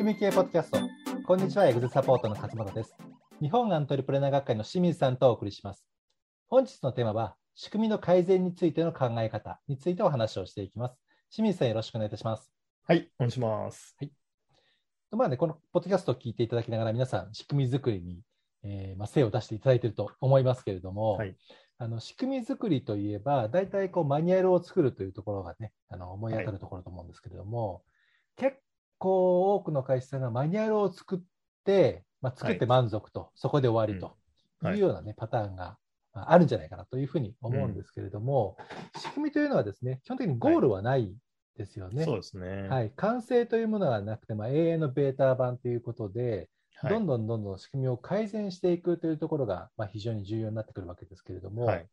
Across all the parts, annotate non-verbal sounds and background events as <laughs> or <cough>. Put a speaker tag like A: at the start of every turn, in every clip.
A: 組み系ポッドキャスト。こんにちは、エグゼサポートの勝俣です。日本アントレプレナー学会の清水さんとお送りします。本日のテーマは、仕組みの改善についての考え方についてお話をしていきます。清水さん、よろしくお願いいたします。
B: はい、お願いします。
A: まあね、このポッドキャストを聞いていただきながら、皆さん、仕組み作りに、えーまあ、精を出していただいていると思いますけれども、
B: はい
A: あの仕組み作りといえば、大体こうマニュアルを作るというところがね、あの思い当たるところだと思うんですけれども、結構多くの会社さんがマニュアルを作って、まあ、作って満足と、そこで終わりと
B: はい。
A: いうような、ねパターンがまああるんじゃないかなというふうに思うんですけれども、仕組みというのはですね、基本的にゴールはないですよね。
B: そうですね。。
A: はいい、完成というものはなくて、まあ、永遠のベータ版ということで、
B: はい、
A: どんどんどんどん仕組みを改善していくというところが、まあ、非常に重要になってくるわけですけれども、
B: はい。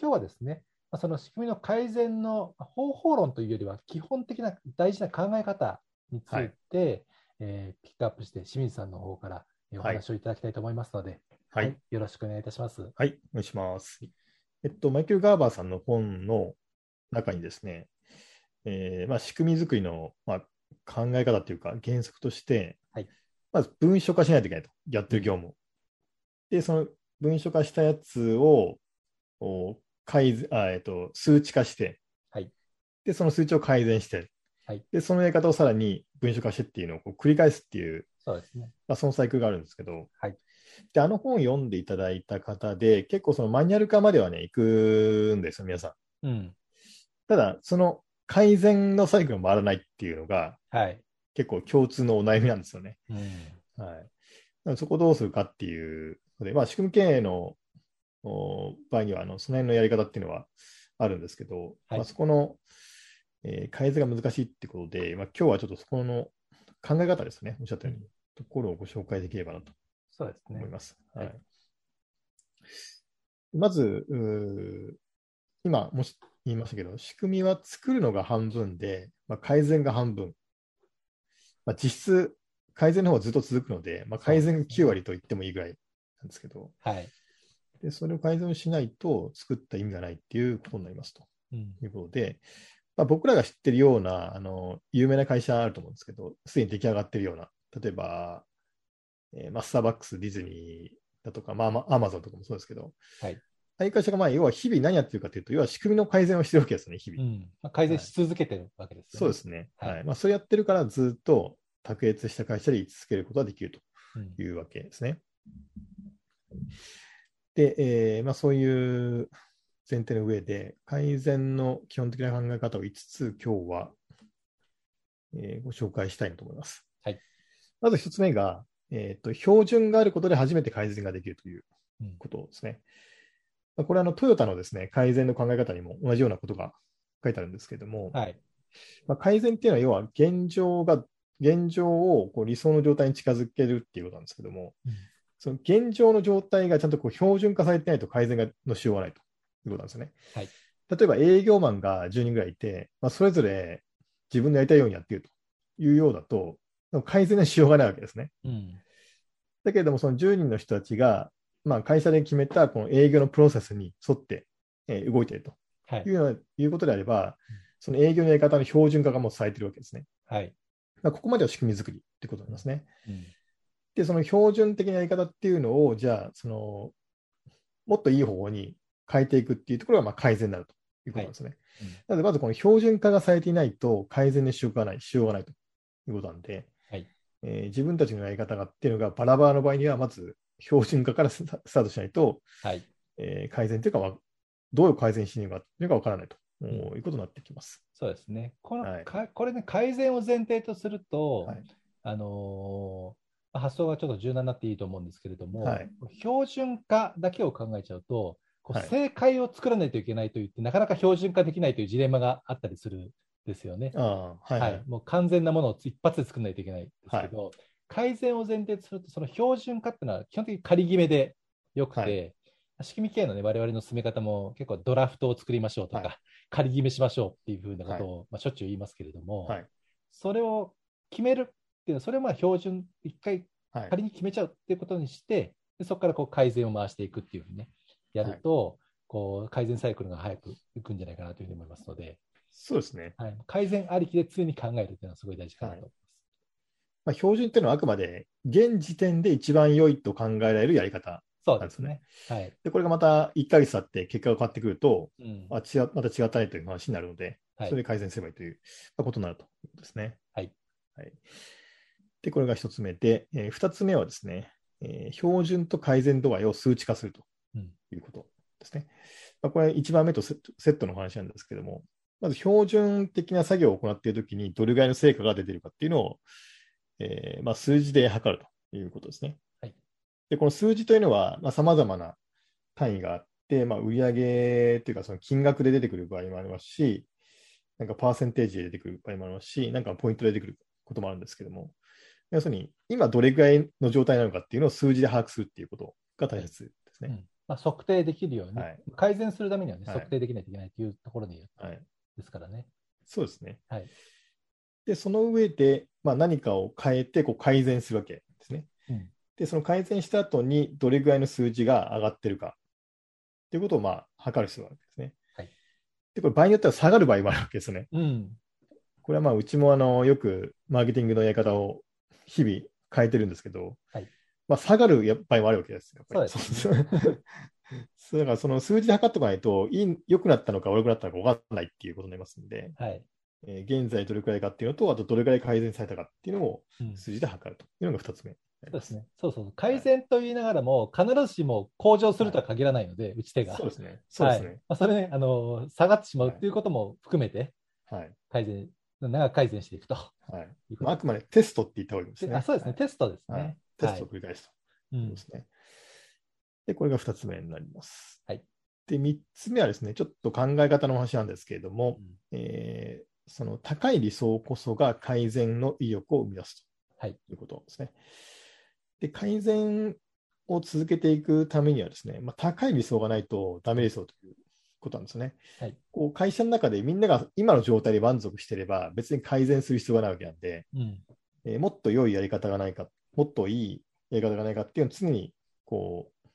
A: 今日はですね、まあその仕組みの改善の方法論というよりは、基本的な大事な考え方について、えーピックアップして、清水さんの方からえーお
B: はい。
A: 話をいただきたいと思いますので、
B: はい、
A: よろしくお願いいたします。
B: はい、お願いします。えっと、マイケル・ガーバーさんの本の中にですね、えーまあ、仕組み作りの、まあ、考え方というか、原則として、
A: はい。
B: まず文書化しないといけないと、やってる業務。を。で、その文書化したやつを、お改善あえっと、数値化して、
A: はい。
B: で、その数値を改善して、
A: はい
B: で、そのやり方をさらに文書化してっていうのをこう繰り返すっていう、
A: そうですね。
B: まあ、そのサイクルがあるんですけど、
A: はい
B: であの本を読んでいただいた方で、結構そのマニュアル化まではね、行くんですよ、皆さん。
A: うん。
B: ただ、その改善のサイクルが回らないっていうのが、
A: はい。
B: 結構共通のお悩みなんですよね。
A: うん。
B: はい。そこをどうするかっていうので、まあ、仕組み経営のお場合には、あのその辺のやり方っていうのはあるんですけど、
A: はい
B: まあ、そこの、えー改善が難しいってことで、まあ、今日はちょっとそこの考え方ですね、おっしゃったように、ところをご紹介できればなと
A: そうですね
B: 思い。ます。
A: はい
B: はい、まず、今もし言いましたけど、仕組みは作るのが半分で、まあ、改善が半分。まあ、実質、改善の方はずっと続くので、まあ、改善9割と言ってもいいぐらいなんですけど、
A: はい。
B: でそれを改善をしないと作った意味がないっていうことになりますと
A: うん。
B: いうことで、まあ、僕らが知ってるようなあの有名な会社あると思うんですけど、すでに出来上がってるような、例えば、えーまあ、スターバックス、ディズニーだとか、まあまあ、アマゾンとかもそうですけど、
A: はい
B: ああいう会社がまあ要は日々何やってるかというと、要は仕組みの改善をしてるわけですね、日々。
A: うんまあ、改善し続けてるわけですよね。
B: そうですね。
A: はい
B: はいまあ、それやってるからずっと卓越した会社で居続けることができると
A: うん
B: いうわけですね。で、えーまあ、そういう前提の上で、改善の基本的な考え方を5つ今日は、えーご紹介したいと思います。
A: はい
B: まず1つ目が、えーと、標準があることで初めて改善ができるという
A: うん
B: ことですね。まあこれはあのトヨタのですね改善の考え方にも同じようなことが書いてあるんですけれども、
A: はい。
B: まあ、改善っていうのは、要は現状が、現状をこう理想の状態に近づけるっていうことなんですけども、
A: うん
B: その現状の状態がちゃんとこう標準化されてないと改善がのしようがないということなんですよね。
A: はい
B: 例えば営業マンが10人ぐらいいて、まあ、それぞれ自分のやりたいようにやっているというようだと、改善のしようがないわけですね。
A: うん。
B: だけれども、その10人の人たちが、まあ、会社で決めたこの営業のプロセスに沿って、えー動いていると
A: はい
B: いう。ようないうことであれば、その営業のやり方の標準化がもうされているわけですね。
A: はい。
B: まあ、ここまでは仕組み作りということになりますね。
A: うん
B: で、その標準的なやり方っていうのを、じゃあ、その、もっといい方法に変えていくっていうところが、まあ、改善になるということなんですね。
A: うん
B: なので、まずこの標準化がされていないと、改善にしようがない、しようがないということなんで、
A: はい
B: えー自分たちのやり方がっていうのがバラバラの場合には、まず標準化からスタートしないと、
A: はい。
B: えー改善というか、わどう改善していいのかというのがわからないと、
A: ん
B: いうことになってきます。
A: そうですね。この、
B: はい
A: かこれね、改善を前提とすると、
B: はい
A: あのーまあ発想がちょっと柔軟になっていいと思うんですけれども、
B: はい
A: 標準化だけを考えちゃうと、こう
B: はい。
A: 正解を作らないといけないと言って、なかなか標準化できないというジレンマがあったりするんですよね。
B: はい、
A: は
B: はい。い。
A: もう完全なものを一発で作らないといけないんですけど、改善を前提とすると、その標準化っていうのは基本的に仮決めでよくて、
B: はい。
A: 仕組み系のね、我々の進め方も結構ドラフトを作りましょうとか、
B: はい。
A: 仮決めしましょうっていうふうなことを、まあ、しょっちゅう言いますけれども、
B: はい。
A: それを決めるっていうのは、それをまあ標準、一回
B: はい
A: 仮に決めちゃうっていうことにして、でそこからこう改善を回していくっていうふうにね、やると、こう改善サイクルが早くいくんじゃないかなというふうに思いますので、
B: そうですね。
A: はい、改善ありきで常に考えるっていうのはすごい大事かなと思います。
B: まあ、標準っていうのはあくまで現時点で一番良いと考えられるやり方。
A: そうですね。はい。
B: で、これがまた1ヶ月経って結果が変わってくると、
A: うん。
B: あ違うまた違ったねという話になるので、
A: はい
B: それで改善すればいいというまあことになるということですね。
A: はい。
B: はい、で、これが1つ目で、え2つ目はですね、えー標準と改善度合いを数値化すると
A: うん
B: いうことですね。まあ、これ1番目とセットの話なんですけども、まず標準的な作業を行っているときにどれぐらいの成果が出ているかっていうのを、えーまあ、数字で測るということですね。
A: はい
B: で、この数字というのは、まあ、様々な単位があって、まあ、売上というかその金額で出てくる場合もありますし、なんかパーセンテージで出てくる場合もありますし、なんかポイントで出てくることもあるんですけども、要するに今どれぐらいの状態なのかっていうのを数字で把握するっていうことが大切ですね。
A: うんまあ、測定できるように、
B: はい
A: 改善するためにはね、
B: はい
A: 測定できないといけないというところで
B: はい。
A: ですからね。
B: そうですね。
A: はい。
B: で、その上で、まあ、何かを変えてこう改善するわけですね。
A: うん
B: で、その改善した後にどれぐらいの数字が上がってるかっていうことをまあ測る必要があるわけですね。
A: はい
B: で、これ場合によっては下がる場合もあるわけですね。
A: うん。
B: これはまあうちもあのよくマーケティングのやり方を日々変えてるんですけど、
A: はい
B: まあ、下がるや場合もあるわけですよ。
A: そうです
B: そう <laughs> そうだからその数字で測っておかないといい良くなったのか悪くなったのか分からないっていうことになりますので、
A: はい。
B: えー現在どれくらいかっていうのと、あとどれくらい改善されたかっていうのを
A: うん
B: 数字で測るというのが2つ目になりま。
A: そうですすね。そうそう。改善と言いながらも、必ずしも向上するとは限らないので、打ち手が。
B: そうですね。そうです
A: はい
B: ね。
A: まあ、それね、あの、下がってしまうっていうことも含めて、
B: はい。
A: 改善、長く改善していくと
B: はい。まあ、あくまでテストって言った方がいいですね。
A: あそうですね、テストです
B: はい
A: ね。
B: テストを繰り返すと
A: うん
B: いうことですね。で、これが2つ目になります。
A: はい。
B: で、3つ目はですね、ちょっと考え方の話なんですけれども、
A: うん
B: えーその高い理想こそが改善の意欲を生み出す
A: はい
B: ということですね。で、改善を続けていくためにはですね、まあ、高い理想がないとダメですよということなんですね。
A: はい
B: こう会社の中でみんなが今の状態で満足していれば別に改善する必要がないわけなんで、
A: うん。
B: えーもっと良いやり方がないか、もっといいやり方がないかっていうのを常にこう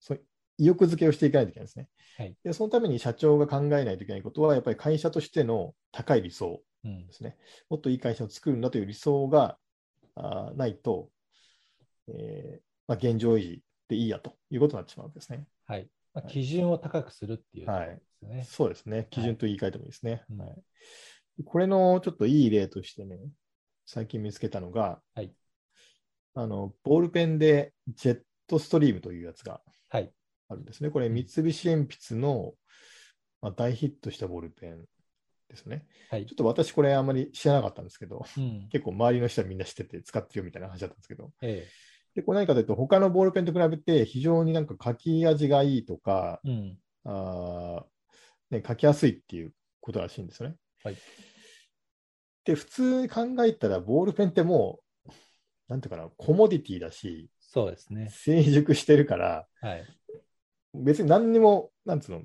B: そう意欲づけをしていかないといけないですね。
A: はい
B: でそのために社長が考えないといけないことは、やっぱり会社としての高い理想
A: うん
B: で。すね。もっといい会社を作るんだという理想があーないと、えーまあ、現状維持でいいやということになってしまうわけですね。
A: はい。まあ、
B: はい
A: 基準を高くするっていうところですね。
B: そうですね。基準と言い換えてもいいですね。
A: うん
B: はいこれのちょっといい例としてね、最近見つけたのが、
A: はい
B: あのボールペンでジェットストリームというやつが
A: はい。
B: あるんですね。これ、三菱鉛筆の、まあ、大ヒットしたボールペンですね。
A: はい
B: ちょ。っと私、これあんまり知らなかったんですけど、
A: うん。
B: 結構周りの人はみんな知ってて使ってるよみたいな話だったんですけど、
A: え
B: でこれ何かというと、他のボールペンと比べて非常になんか書き味がいいとか、
A: え。うん。
B: あーね、書きやすいっていうことらしいんですよね。
A: はい。
B: で、普通に考えたら、ボールペンってもう、なんていうかな、コモディティだし、
A: そうですね。
B: 成熟してるから、
A: はい。
B: 別に何にも、なんつうの、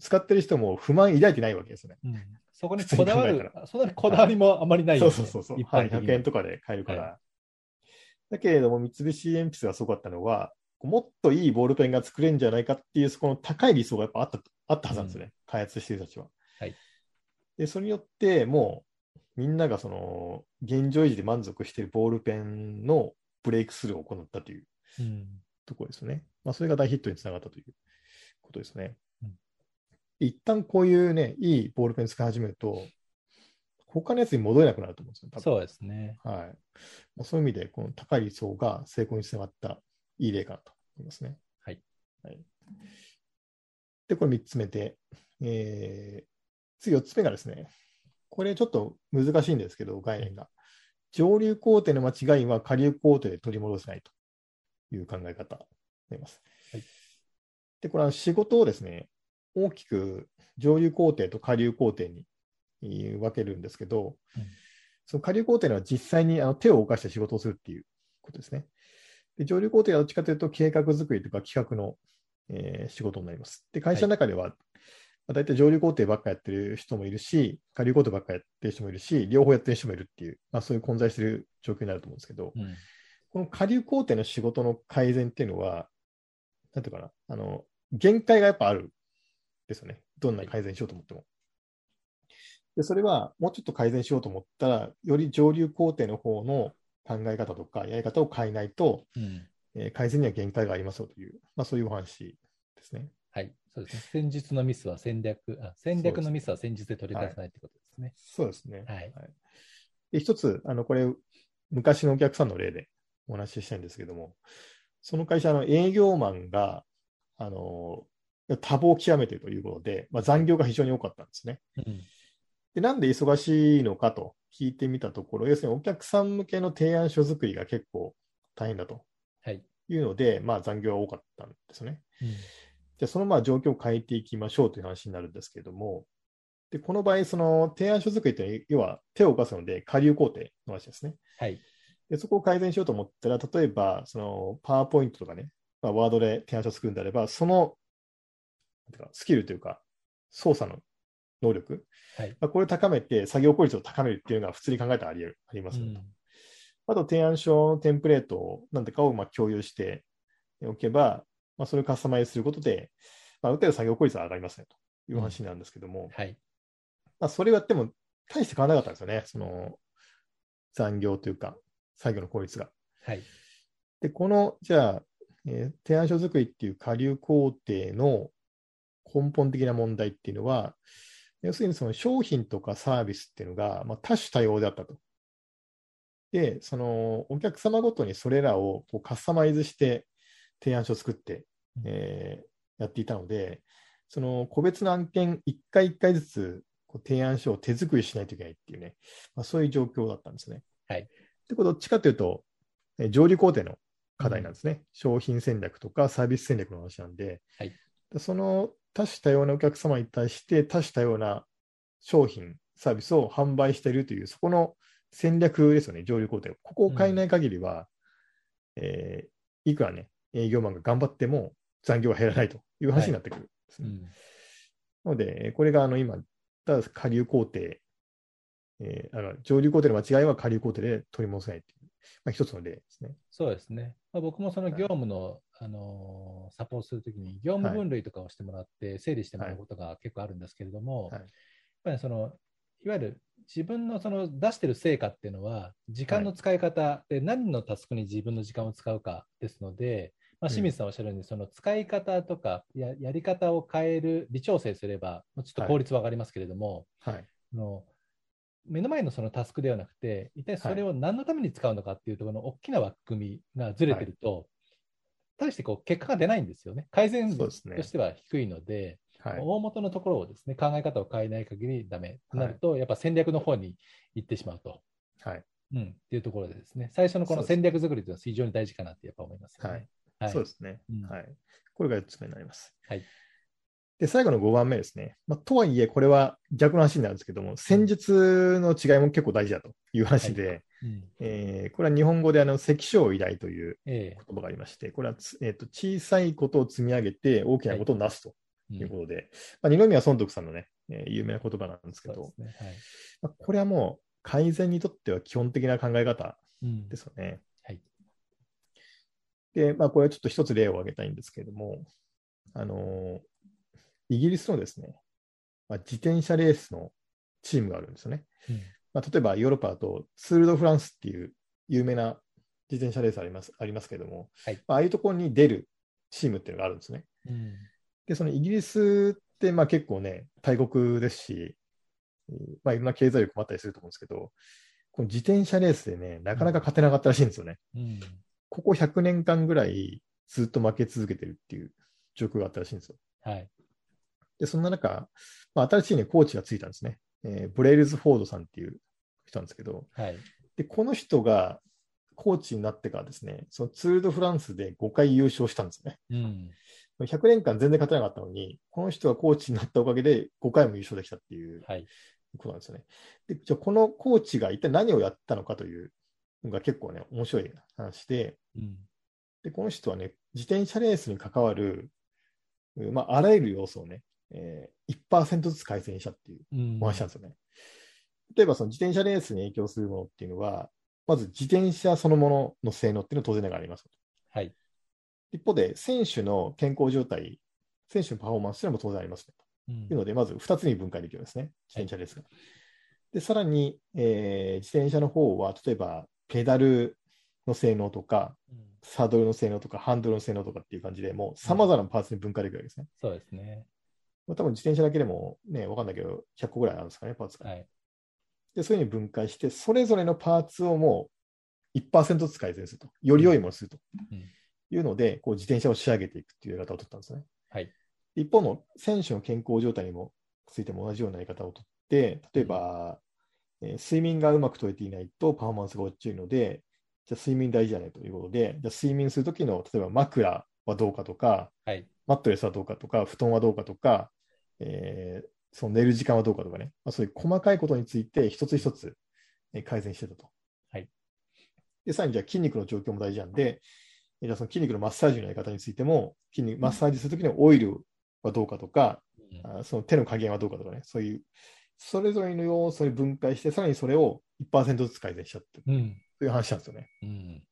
B: 使ってる人も不満抱いてないわけですよね。
A: うん、そこにこだわるそんなにこだわりもあまりない
B: そう
A: よね
B: そうそうそう、はい、
A: 一般的に
B: 100円とかで買えるから。
A: は
B: だけれども、三菱鉛筆がすごかったのは、もっといいボールペンが作れるんじゃないかっていう、そこの高い理想がやっぱあったあったはずなんですよね、開発してる人たちは。
A: はい
B: で、それによって、もう、みんながその、現状維持で満足しているボールペンのブレイクスルーを行ったという
A: うん。
B: ところですよね。まあ、それが大ヒットにつながったということですね。
A: うん
B: 一旦こういうね、いいボールペン使い始めると、他のやつに戻れなくなると思うんですよ。多分
A: そうですね。
B: はい。まあ、そういう意味で、この高い理想が成功につながったいい例かなと思いますね。
A: はい。
B: はい、で、これ3つ目で、えー、次4つ目がですね、これちょっと難しいんですけど、概念が。上流工程の間違いは下流工程で取り戻せないという考え方になります。
A: はい
B: で、これは仕事をですね、大きく上流工程と下流工程にえー分けるんですけど、
A: うん
B: その下流工程は実際にあの手を動かして仕事をするっていうことですね。で上流工程はどっちかというと計画作りとか企画の、えー仕事になります。で、会社の中では、まあ大体上流工程ばっかやってる人もいるし、下流工程ばっかやってる人もいるし、両方やってる人もいるっていう、まあ、そういう混在してる状況になると思うんですけど、
A: うん。
B: この下流工程の仕事の改善っていうのは、なんていうかな、あの、限界がやっぱあるんですよね。どんなに改善しようと思っても。で、それはもうちょっと改善しようと思ったら、より上流工程の方の考え方とかやり方を変えないと、
A: うん。
B: えー改善には限界がありますよという、まあ、そういうお話ですね。
A: はい。そうですね。戦術のミスは戦略、あ戦略のミスは戦術で取り返さないってことですね。
B: そうですね。
A: はい。
B: で、一つ、あの、これ、昔のお客さんの例でお話ししたいんですけども、その会社の営業マンが、あの、多忙を極めているということで、まあ、残業が非常に多かったんですね。
A: うん。
B: で、なんで忙しいのかと聞いてみたところ、要するにお客さん向けの提案書作りが結構大変だと
A: はい。
B: いうので、まあ、残業が多かったんですね。
A: うん。
B: じゃあそのまあ状況を変えていきましょうという話になるんですけれども、でこの場合、その提案書作りというのは、要は手を動かすので、下流工程の話ですね。
A: はい。
B: でそこを改善しようと思ったら、例えば、そのパワーポイントとかね、まあ、ワードで提案書を作るんであれば、そのなんていうかスキルというか、操作の能力、
A: はい。
B: まあ、これを高めて、作業効率を高めるっていうのが普通に考えたらありえるありますよと、
A: うん。
B: あと、提案書のテンプレートを何てかをまあ共有しておけば、まあ、それをカスタマイズすることで、まあ、ある程度作業効率が上がりますねという話なんですけども、
A: はい。
B: まあ、それをやっても大して変わらなかったんですよね、その残業というか、作業の効率が。
A: はい。
B: で、この、じゃあ、えー提案書作りっていう下流工程の根本的な問題っていうのは、要するにその商品とかサービスっていうのが、まあ、多種多様であったと。で、そのお客様ごとにそれらをこうカスタマイズして提案書を作って、えーやっていたので、その個別の案件一回一回ずつこう提案書を手作りしないといけないっていうね、まあ、そういう状況だったんですね。
A: はい。
B: で、これどっちかというと、えー上流工程の課題なんですね。商品戦略とかサービス戦略の話なんで、
A: はい
B: でその多種多様なお客様に対して多種多様な商品、サービスを販売しているという、そこの戦略ですよね、上流工程。ここを変えない限りは、えーいくらね、営業マンが頑張っても残業は減らないという話になってくるんですね。
A: うん。
B: なので、これがあの今、ただ下流工程、えーあの上流工程の間違いは下流工程で取り戻せないという、まあ、一つの例ですね。
A: そうですね。まあ、僕もその業務の、あのーサポートするときに、業務分類とかをしてもらって、整理してもらうことが結構あるんですけれども、
B: はい
A: やっぱりその、いわゆる自分のその出してる成果っていうのは、時間の使い方で何のタスクに自分の時間を使うかですので、まあ、
B: うん
A: 清水さんおっしゃるように、その使い方とかややり方を変える、微調整すれば、ちょっと効率は上がりますけれども、
B: はい。
A: あの目の前のそのタスクではなくて、一体それを何のために使うのかっていうところの大きな枠組みがずれてると、大してこう結果が出ないんですよね。改善としては低いので、
B: はい。
A: 大元のところをですね、考え方を変えない限りダメとなると、やっぱ戦略の方に行ってしまうと。
B: はい。
A: うん、っていうところでですね、最初のこの戦略作りというのは非常に大事かなってやっぱ思いますよね。
B: はい。
A: はい
B: そうですね、
A: うん
B: はい。これが4つ目になります。
A: はい。
B: で、最後の5番目ですね。まあ、とはいえ、これは逆の話になるんですけども、戦術の違いも結構大事だという話で、
A: うん
B: えーこれは日本語であの関所依頼という
A: ええ
B: 言葉がありまして、これはつ、えー、と小さいことを積み上げて大きなことをなすと
A: うん
B: いうことで、まあ、二宮尊徳さんのね、えー有名な言葉なんですけど、
A: ね。はい
B: まあ、これはもう改善にとっては基本的な考え方
A: うん
B: ですよね。
A: はい
B: で、まあ、これはちょっと一つ例を挙げたいんですけれども、あのーイギリスのですね、まあ、自転車レースのチームがあるんですよね。
A: うん
B: まあ、例えばヨーロッパだとツール・ド・フランスっていう有名な自転車レースありますありますけれども、
A: はい
B: まあああいうところに出るチームっていうのがあるんですね。
A: うん
B: で、そのイギリスってまあ結構ね、大国ですし、えーまあ、いろんな経済力もあったりすると思うんですけど、この自転車レースでね、なかなか勝てなかったらしいんですよね。
A: うん
B: ここ100年間ぐらいずっと負け続けてるっていう状況があったらしいんですよ。
A: はい。
B: で、そんな中、まあ、新しいね、コーチがついたんですね。えーブレイルズ・フォードさんっていう人なんですけど、
A: はい。
B: で、この人がコーチになってからですね、そのツール・ド・フランスで5回優勝したんですよね。
A: うん。
B: 100年間全然勝てなかったのに、この人がコーチになったおかげで5回も優勝できたっていう
A: はい。
B: ことなんですよね。で、じゃあこのコーチが一体何をやったのかというのが結構ね、面白い話で、
A: うん。
B: で、この人はね、自転車レースに関わる、うまあ、あらゆる要素をね、えー、1%ずつ改善したっていう
A: うん
B: お話なんですよね。例えば、その自転車レースに影響するものっていうのは、まず自転車そのものの性能っていうのは当然ながらあります。
A: はい。
B: 一方で、選手の健康状態、選手のパフォーマンスというのも当然ありますね。
A: うん
B: というので、まず2つに分解できるんですね、自転車レースが。で、さらに、えー自転車の方は、例えば、ペダルの性能とか、
A: うん
B: サドルの性能とか、ハンドルの性能とかっていう感じで、もう様々なパーツに分解できるわけですね。
A: そうですね。
B: まあ、多分自転車だけでもね、わかんないけど、100個ぐらいあるんですかね、パーツが。
A: はい。
B: で、そういうふうに分解して、それぞれのパーツをもう1%ずつ改善すると。より良いものをすると
A: うん
B: いうので、こう自転車を仕上げていくっていうやり方を取ったんですね。
A: はい。
B: 一方の選手の健康状態にもついても同じようなやり方をとって、例えば、えー睡眠がうまく取れていないとパフォーマンスが落ちるので、じゃあ睡眠大事じゃないということで、じゃあ睡眠するときの、例えば枕はどうかとか、
A: はい。
B: マットレスはどうかとか、布団はどうかとか、えーその寝る時間はどうかとかね、まあ、そういう細かいことについて一つ一つえー改善してたと。
A: はい。
B: で、さらにじゃあ筋肉の状況も大事なんで、えーじゃあその筋肉のマッサージのやり方についても、筋肉マッサージするときのオイルはどうかとか、
A: うん
B: あその手の加減はどうかとかね、そういう、それぞれの要素に分解して、さらにそれを1%ずつ改善しちゃってる
A: うん。
B: という話なんですよね。
A: うん。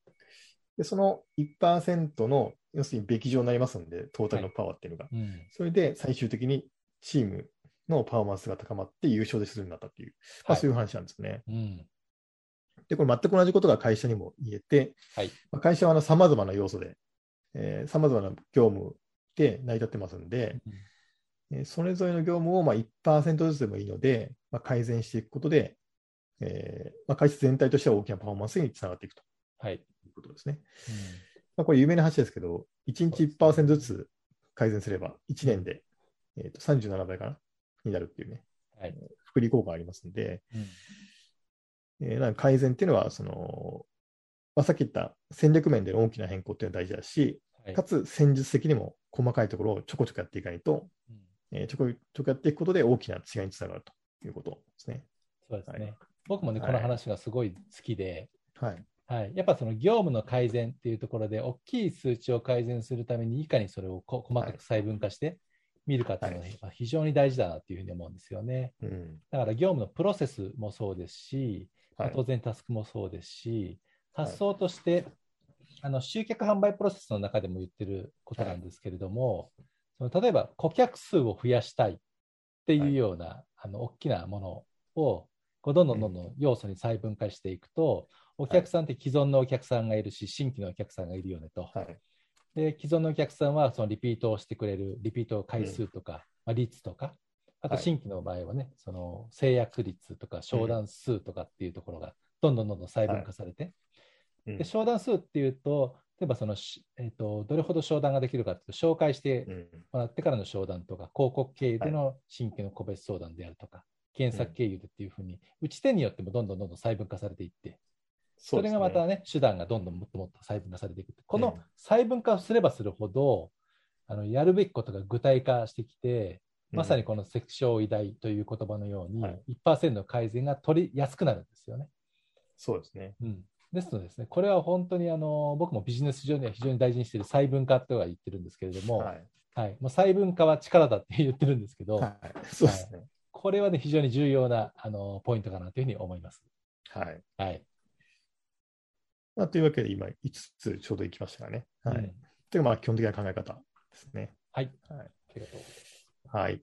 B: で、その1%の、要するにべき上になりますんで、トータルのパワーっていうのが。
A: うん。
B: それで最終的にチームのパフォーマンスが高まって優勝でするようになったっていう、まあ、
A: はい
B: そういう話なんですね。
A: うん。
B: で、これ全く同じことが会社にも言えて、
A: はい。
B: まあ、会社はさまざまな要素で、さまざまな業務で成り立ってますんで、えーそれぞれの業務をまあ1%ずつでもいいので、まあ、改善していくことで、えーまあ、会社全体としては大きなパフォーマンスにつながっていくと
A: はい。
B: いうことですね。まあ、これ有名な話ですけど、1日1%ずつ改善すれば、1年で、えー、と37倍かな？になるっていうね、
A: はい。
B: 福利効果がありますんで、
A: うん。
B: えーなんか改善っていうのは、その、まあ、さっき言った戦略面での大きな変更っていうのは大事だし、
A: はい。
B: かつ戦術的にも細かいところをちょこちょこやっていかないと、
A: うん
B: えーちょこちょこやっていくことで大きな違いにつながるということですね。
A: そうですね。
B: はい
A: 僕もね、
B: はい
A: この話がすごい好きで、
B: はい。
A: はい、やっぱその業務の改善っていうところで、大きい数値を改善するために、いかにそれをこ細かく細分化して見るかっていうのが非常に大事だなっていうふうに思うんですよね。
B: うん。
A: だから業務のプロセスもそうですし、
B: はい。
A: 当然タスクもそうですし、
B: はい
A: 発想として、あの集客販売プロセスの中でも言ってることなんですけれども、その例えば顧客数を増やしたいっていうような、あの大きなものをこうどんどんどんどん要素に細分化していくと、お客さんって既存のお客さんがいるし、新規のお客さんがいるよねと。
B: はい。
A: で既存のお客さんはそのリピートをしてくれる、リピート回数とか、まあ、率とか、あと
B: はい。
A: 新規の場合はね、その制約率とか商談数とかっていうところがどんどんどんどん細分化されて、
B: うん。
A: で商談数っていうと、例えばそのし、えー、とどれほど商談ができるかっていうと、紹介して
B: うん。
A: もらってからの商談とか、広告経由での新規の個別相談であるとか、検索経由でっていうふうに、打ち手によってもどんどんどんどん細分化されていって、それがまた
B: ね、
A: ね、手段がどんどんもっともっと細分化されていく。こ
B: うん。
A: の細分化をすればするほど、あのやるべきことが具体化してきて、まさにこのセクション偉大という言葉のように、
B: はい。
A: 1%の改善が取りやすくなるんですよね。
B: そうですね。
A: うん、ですのでですね、これは本当にあの僕もビジネス上には非常に大事にしている細分化とは言ってるんですけれども、は
B: はいい。
A: もう細分化は力だって言ってるんですけど、
B: はい。そうですね。
A: これはね、非常に重要なあのポイントかなというふうに思います。
B: はい。
A: はい。
B: まあ、というわけで、今、5つちょうどいきましたがね。はい。
A: うん
B: というまあ、基本的な考え方ですね。
A: はい。
B: はい。
A: ありがとう
B: はい。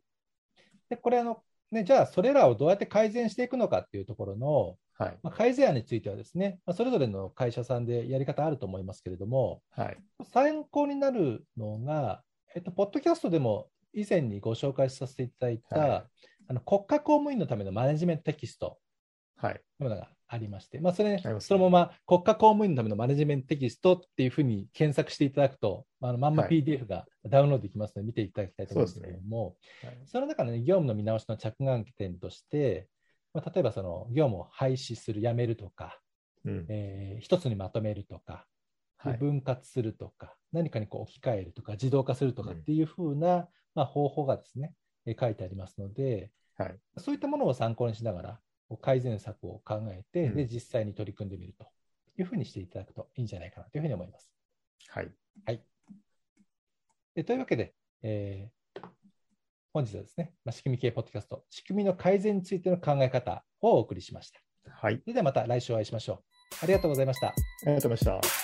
A: で、これあの、ね、じゃあ、それらをどうやって改善していくのかっていうところの、
B: はい。
A: まあ、改善案についてはですね、まあ、それぞれの会社さんでやり方あると思いますけれども、
B: はい。
A: 参考になるのが、えっと、ポッドキャストでも以前にご紹介させていただいた、
B: はい
A: あの国家公務員のためのマネジメントテキスト
B: はい。
A: というものがありまして、まあ、それ、
B: ね
A: そのまま国家公務員のためのマネジメントテキストっていうふうに検索していただくと、まああのまんま
B: はい
A: PDF がダウンロードできますので、見ていただきたいと思うんですけれども、
B: はい
A: その中で、ね、業務の見直しの着眼点として、まあ、例えばその業務を廃止する、やめるとか、
B: うん。
A: えー一つにまとめるとか、で
B: はい。
A: 分割するとか、何かにこう置き換えるとか、自動化するとか
B: うん
A: っていうふうな、まあ、方法がですね、えー書いてありますので、
B: はい。
A: そういったものを参考にしながら、改善策を考えて、
B: うん
A: で、実際に取り組んでみるというふうにしていただくといいんじゃないかなというふうに思います。
B: はい。
A: でというわけで、えー本日はですね、まあ、仕組み系ポッドキャスト、仕組みの改善についての考え方をお送りしました。
B: はい。
A: それではまた来週お会いしましょう。ありがとうございました。
B: ありがとうございました。